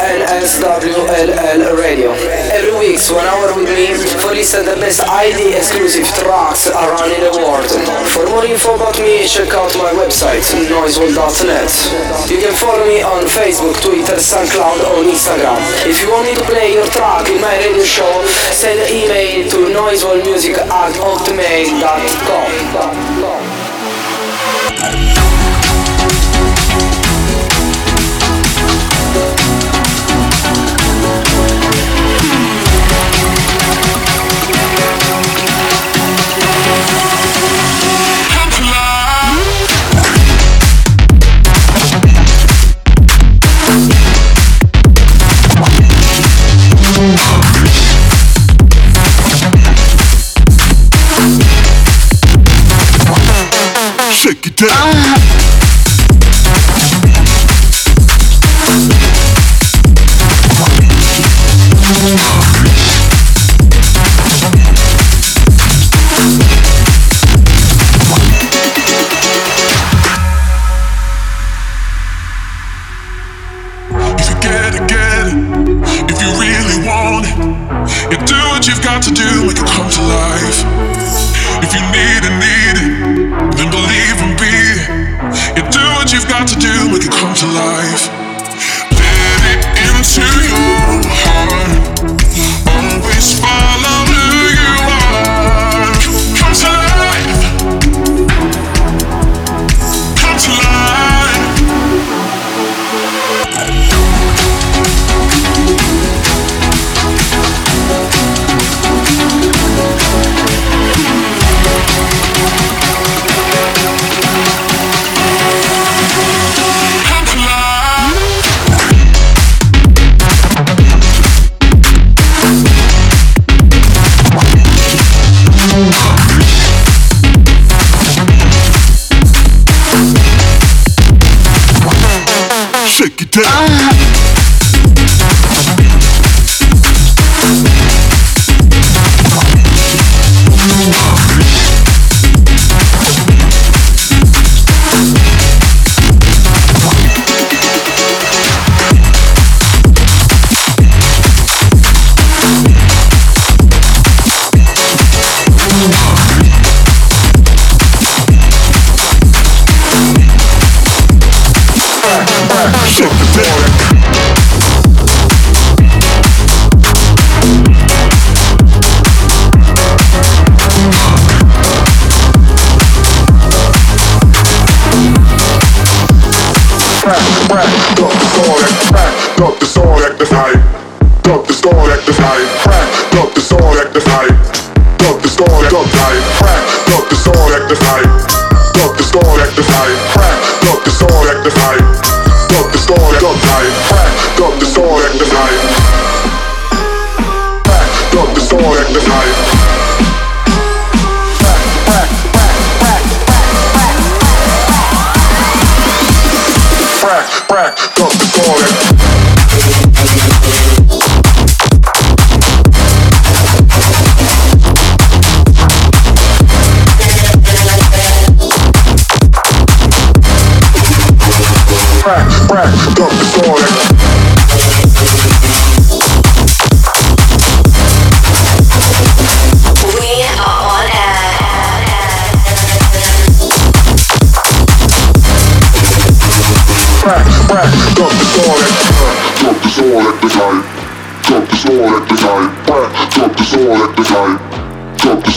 NSWLL Radio. Every week, one hour with me for listen the best ID exclusive tracks around in the world. For more info about me, check out my website noiseworld.net. You can follow me on Facebook, Twitter, SoundCloud, or Instagram. If you want me to play your track in my radio show, send an email to noiseworldmusic at hotmail.com. Take it down. Ah.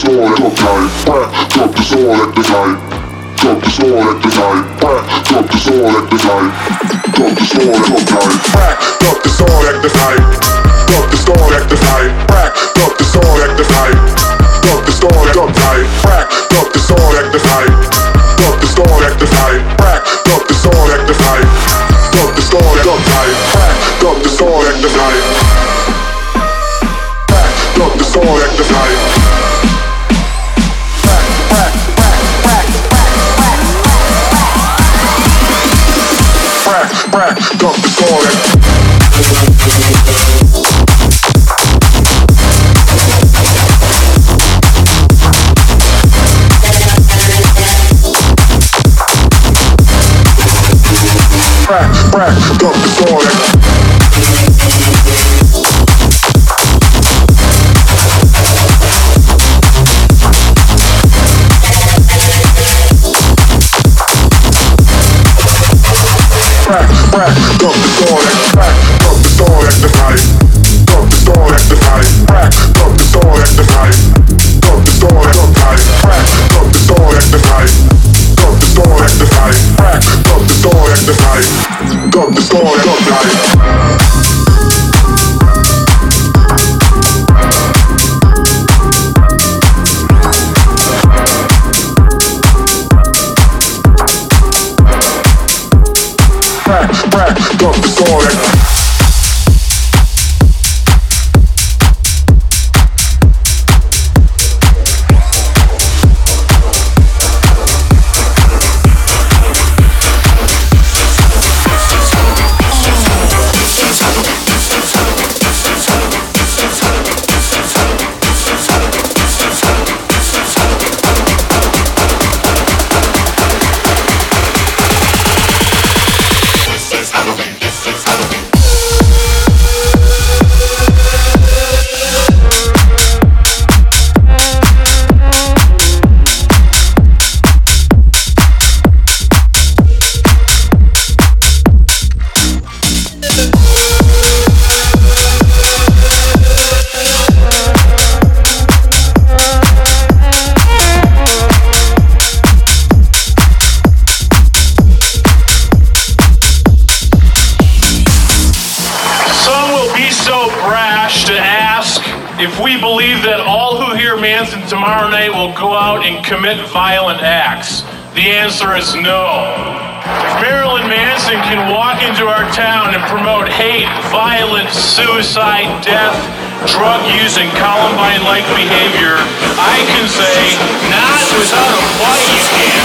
Drop at the night. Crack, drop the sword at the night. Drop the sword at the night. Crack, drop the sword at the night. Drop the sword at the night. Crack, drop the sword at the night. Drop the sword at the night. Crack, drop the sword at the night. Drop the sword at the night. Crack, drop the sword at the night. Drop the sword at the night. Crack, drop the sword at the night. Drop the sword at the night. Crack, drop the sword at the night. Crack, drop the sword at the night. Drop the sword drop the sword at the sword suicide, death, drug use, and Columbine-like behavior, I can say, not without a fight you can't.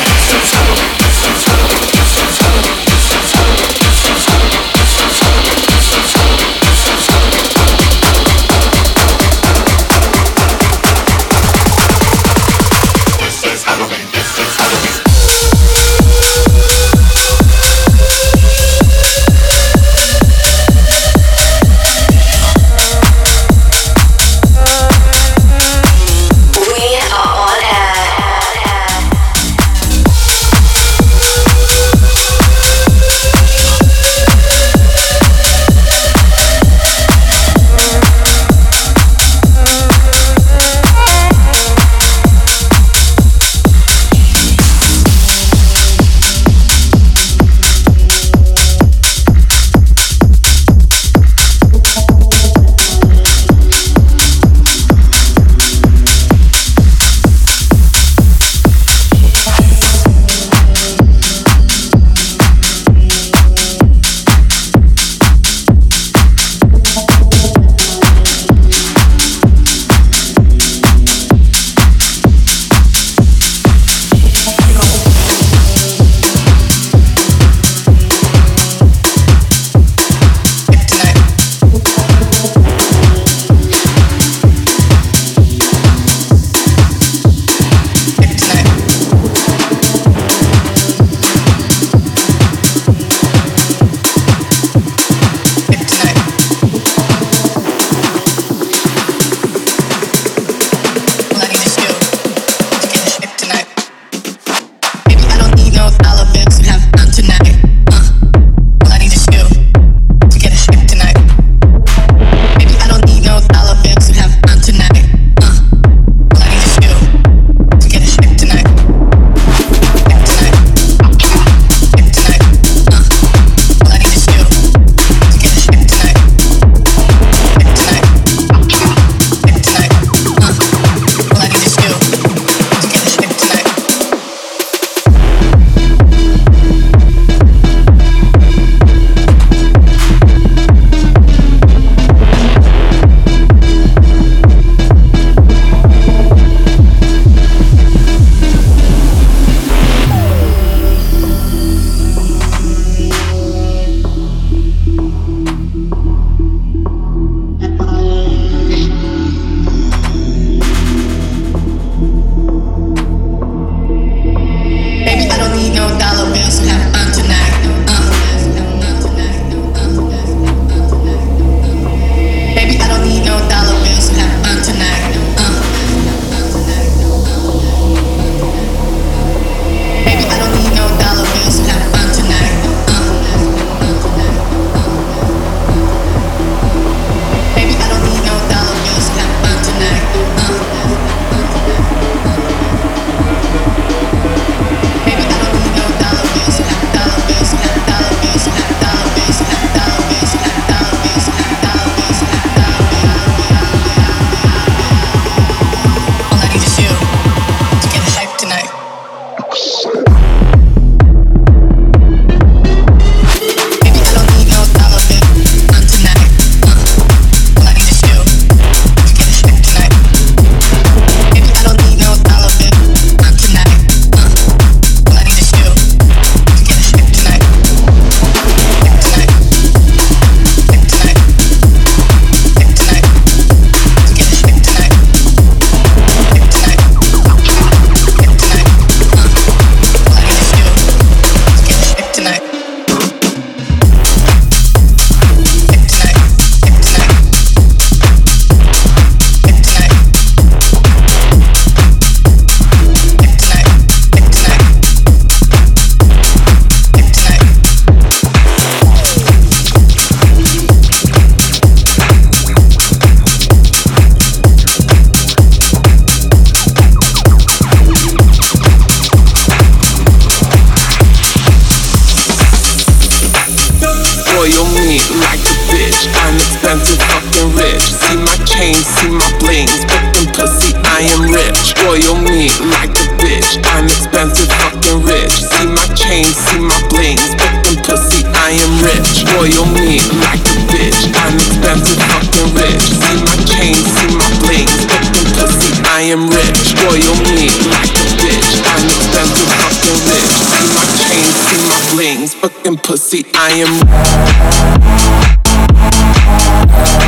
Chain, see my blings, fucking pussy, I am rich. Royal me like a bitch. I'm expensive, fucking rich. See my chain, see my blings, fucking pussy, I am rich. Royal me like a bitch. I'm expensive, fucking rich. See my chain, see my blings, fucking pussy, I am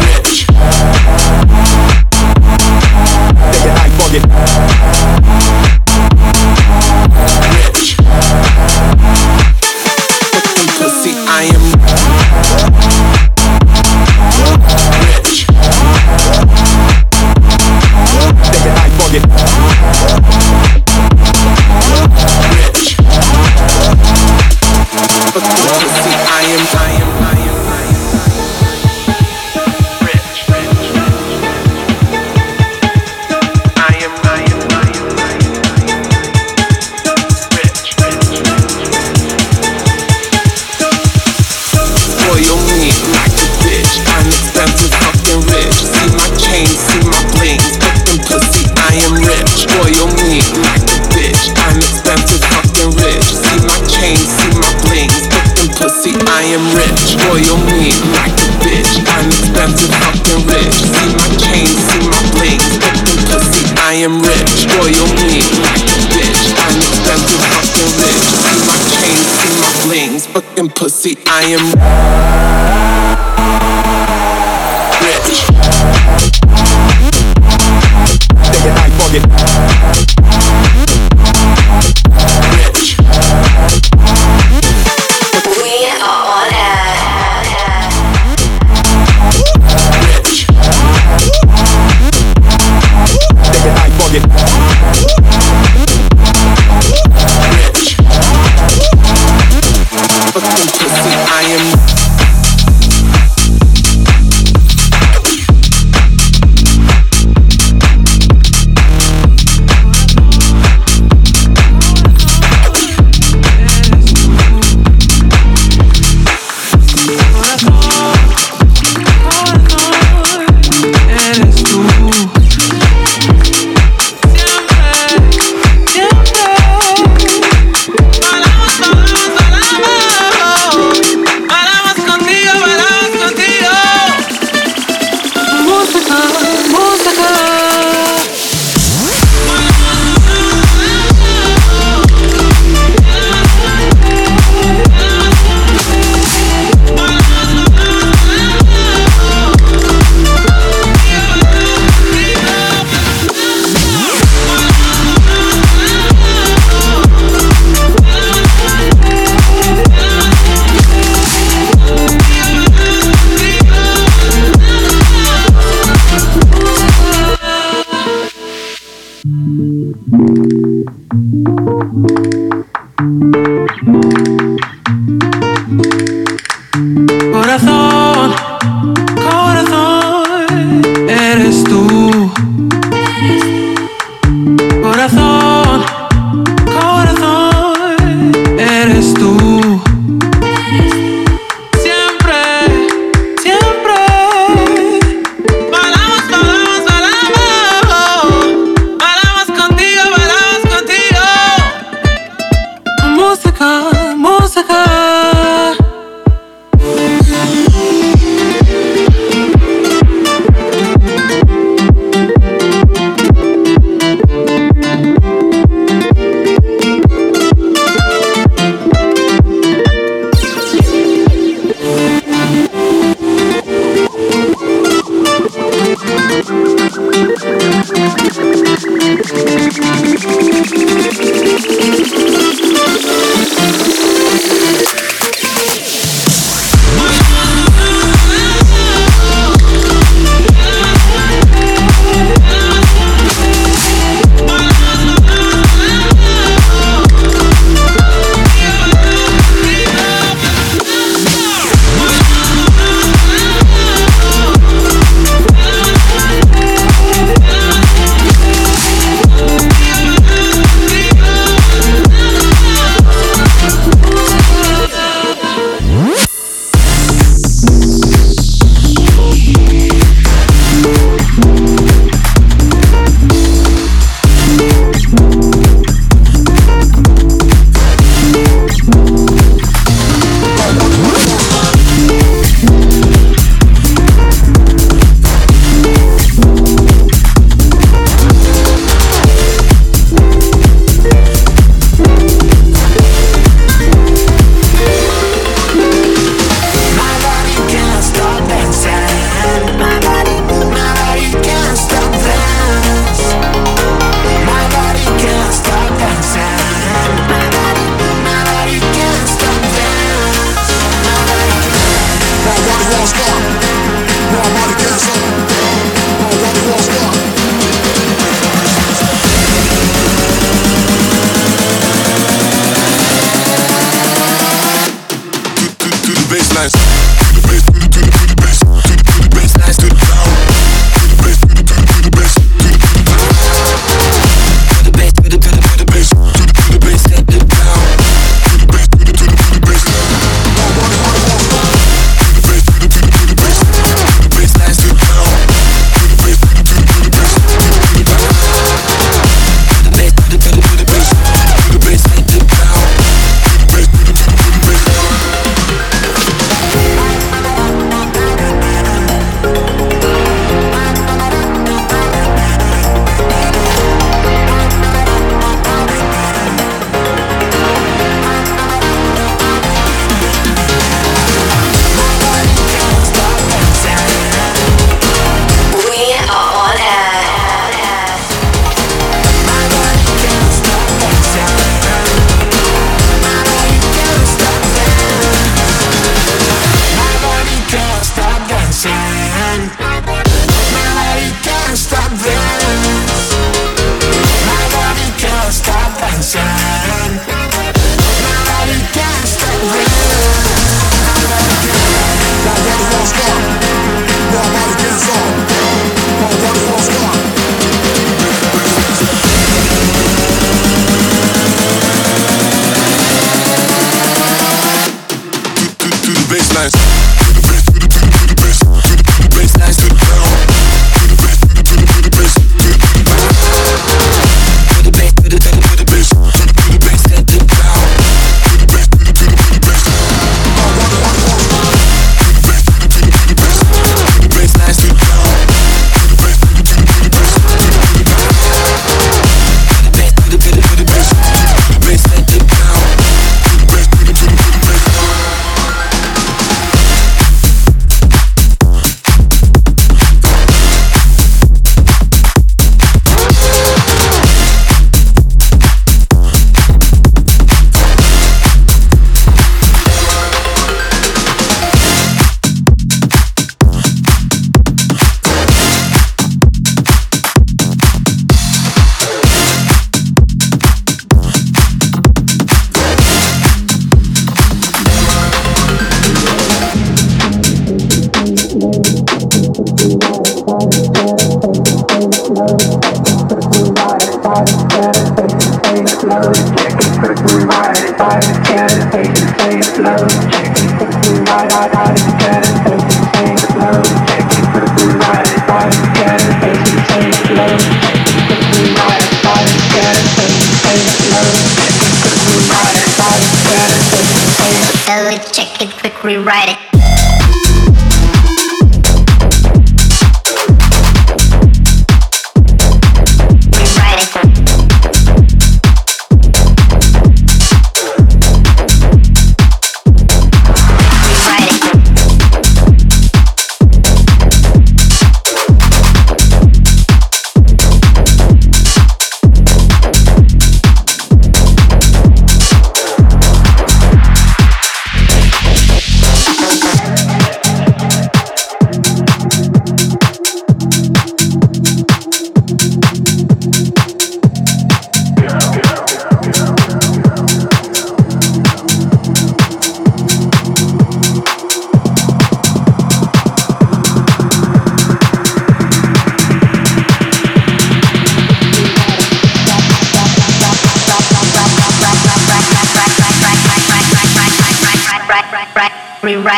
rich. Take it, I fuck it. Me like a bitch. I'm expensive, fucking rich. See my chain, see my blings. Fucking pussy, I am rich. Royal me like a bitch. I'm expensive, fucking rich. See my chain, see my blings. Fucking pussy, I am rich. Royal me like a bitch. I'm expensive, fucking rich. See my chain, see my blings. Fucking pussy, I am rich. Take it, I fuck it.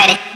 Rewrite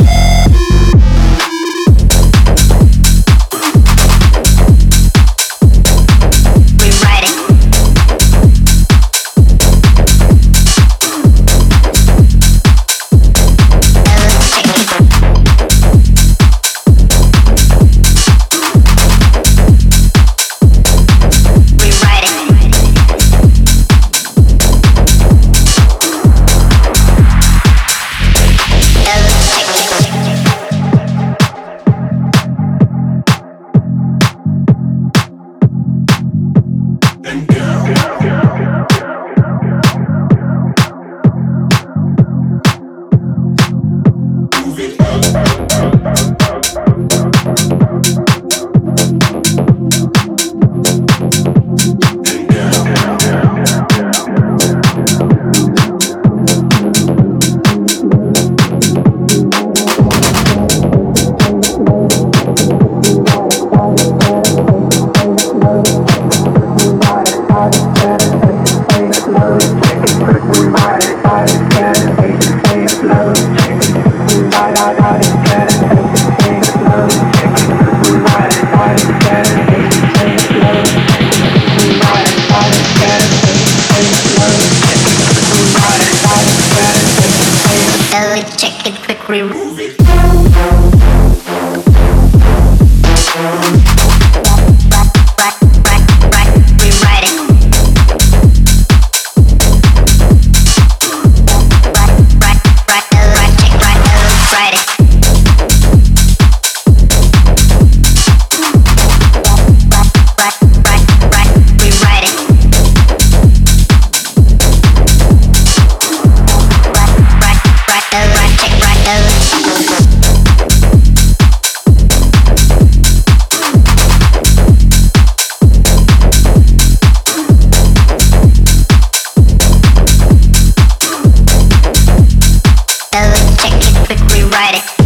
Friday.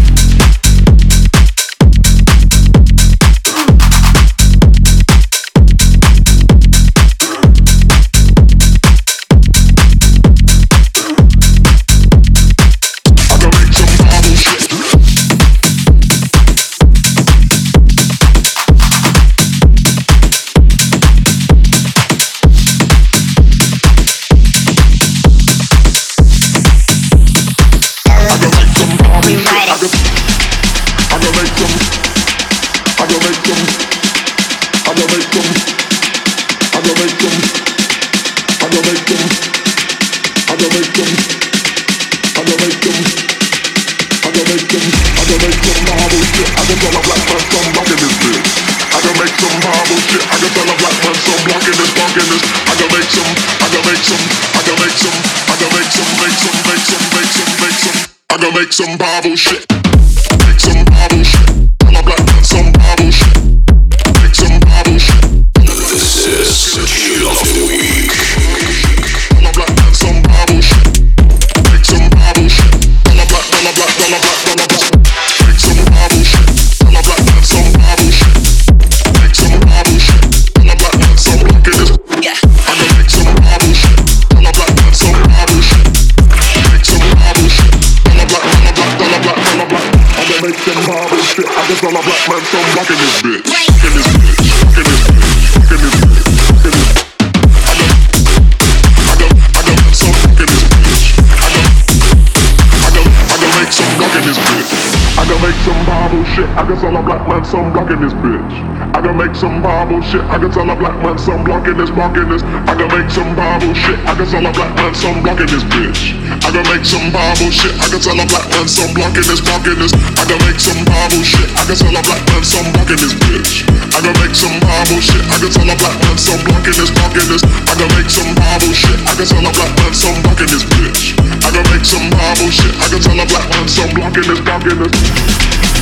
I can tell a black man some block in this bitch. I can make some Bible shit. I can tell a black man some block in this block in this. I can make some Bible shit. I can tell a black man some block in this bitch. I can make some Bible shit. I can tell a black man some block in this block in this. I can make some Bible shit. I can tell a black man some block in this bitch. I can make some Bible shit. I can tell a black man some block in this block in this. I can make some Bible shit. I can tell a black man some block in this bitch. I can make some Bible shit. I can tell a black man some block in this block in this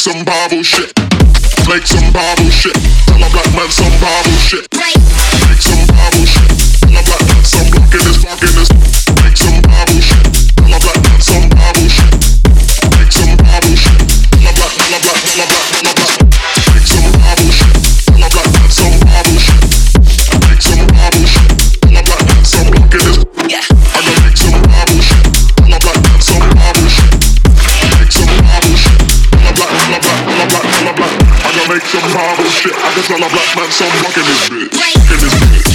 some Bible shit. Make some bubble shit. Tell a black man some bubble shit. Make some bubble shit. Tell a black man some bubble in. Make some bubble shit. Tell a black man some bubble shit. some horrible shit. I can tell a black man, some I'm bitch. Rocking this bitch.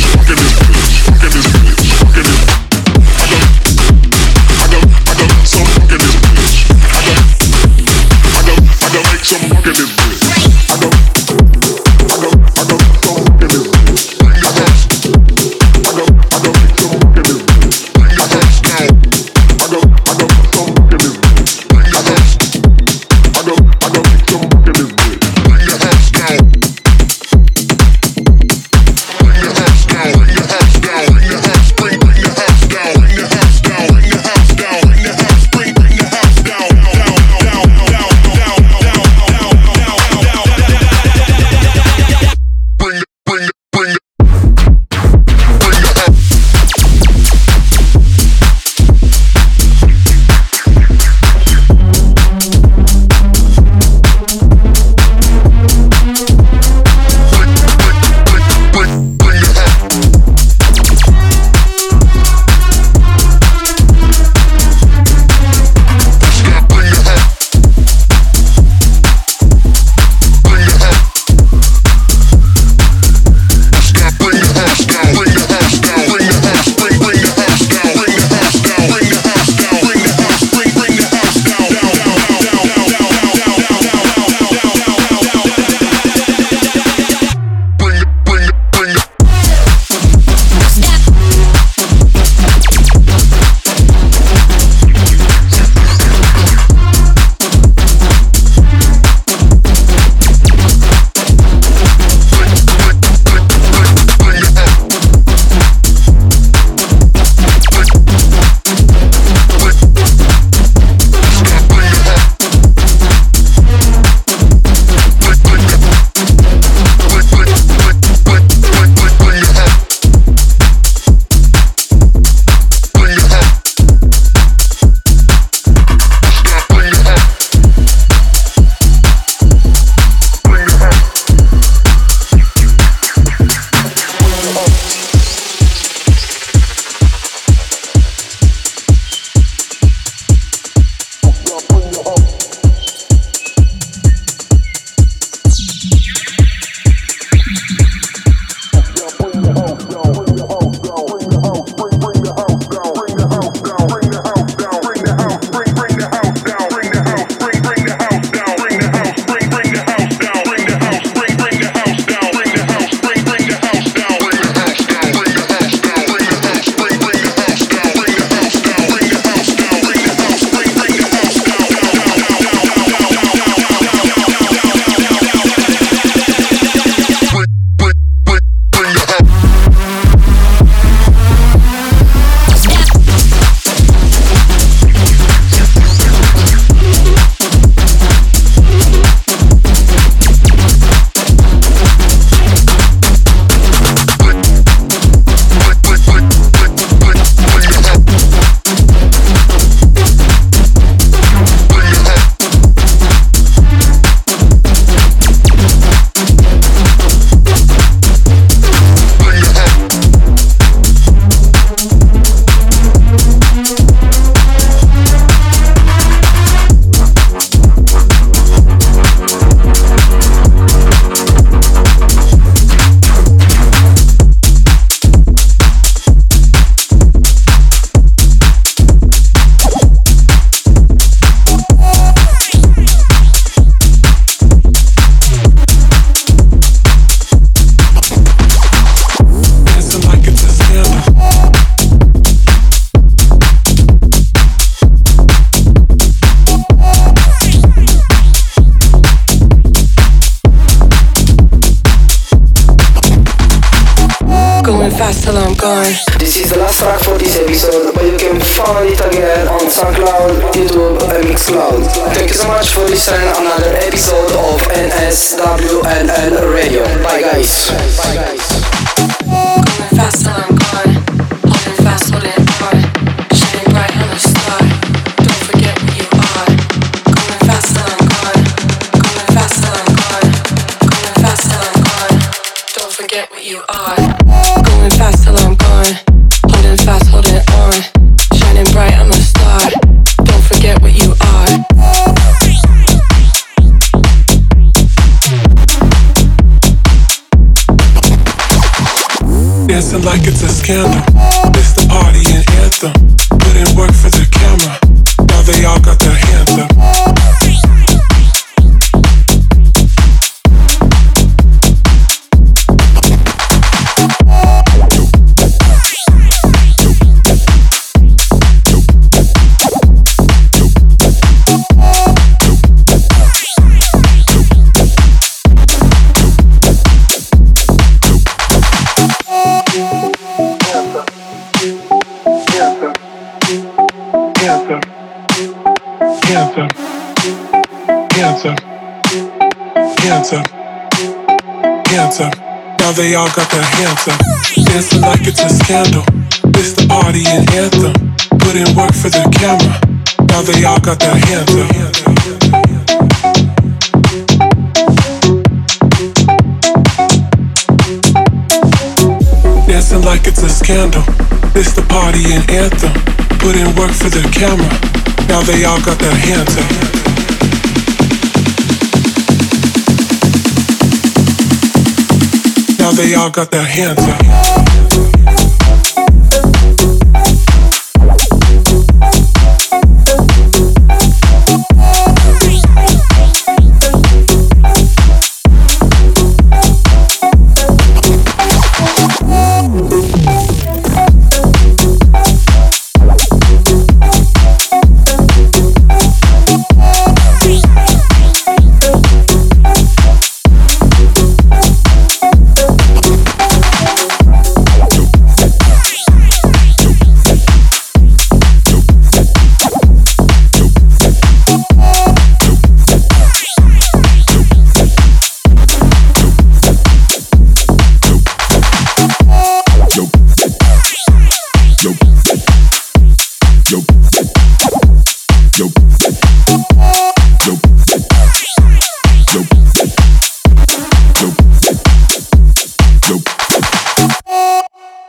Dancing like it's a scandal. It's the party and anthem. Anthem. Anthem. Now they all got their hands up. Dancing like it's a scandal. It's the party and anthem. Put in work for the camera. Now they all got their hands up. Dancing like it's a scandal. It's the party and anthem. Put in work for the camera. Now they all got their hands up. Now they all got their hands up.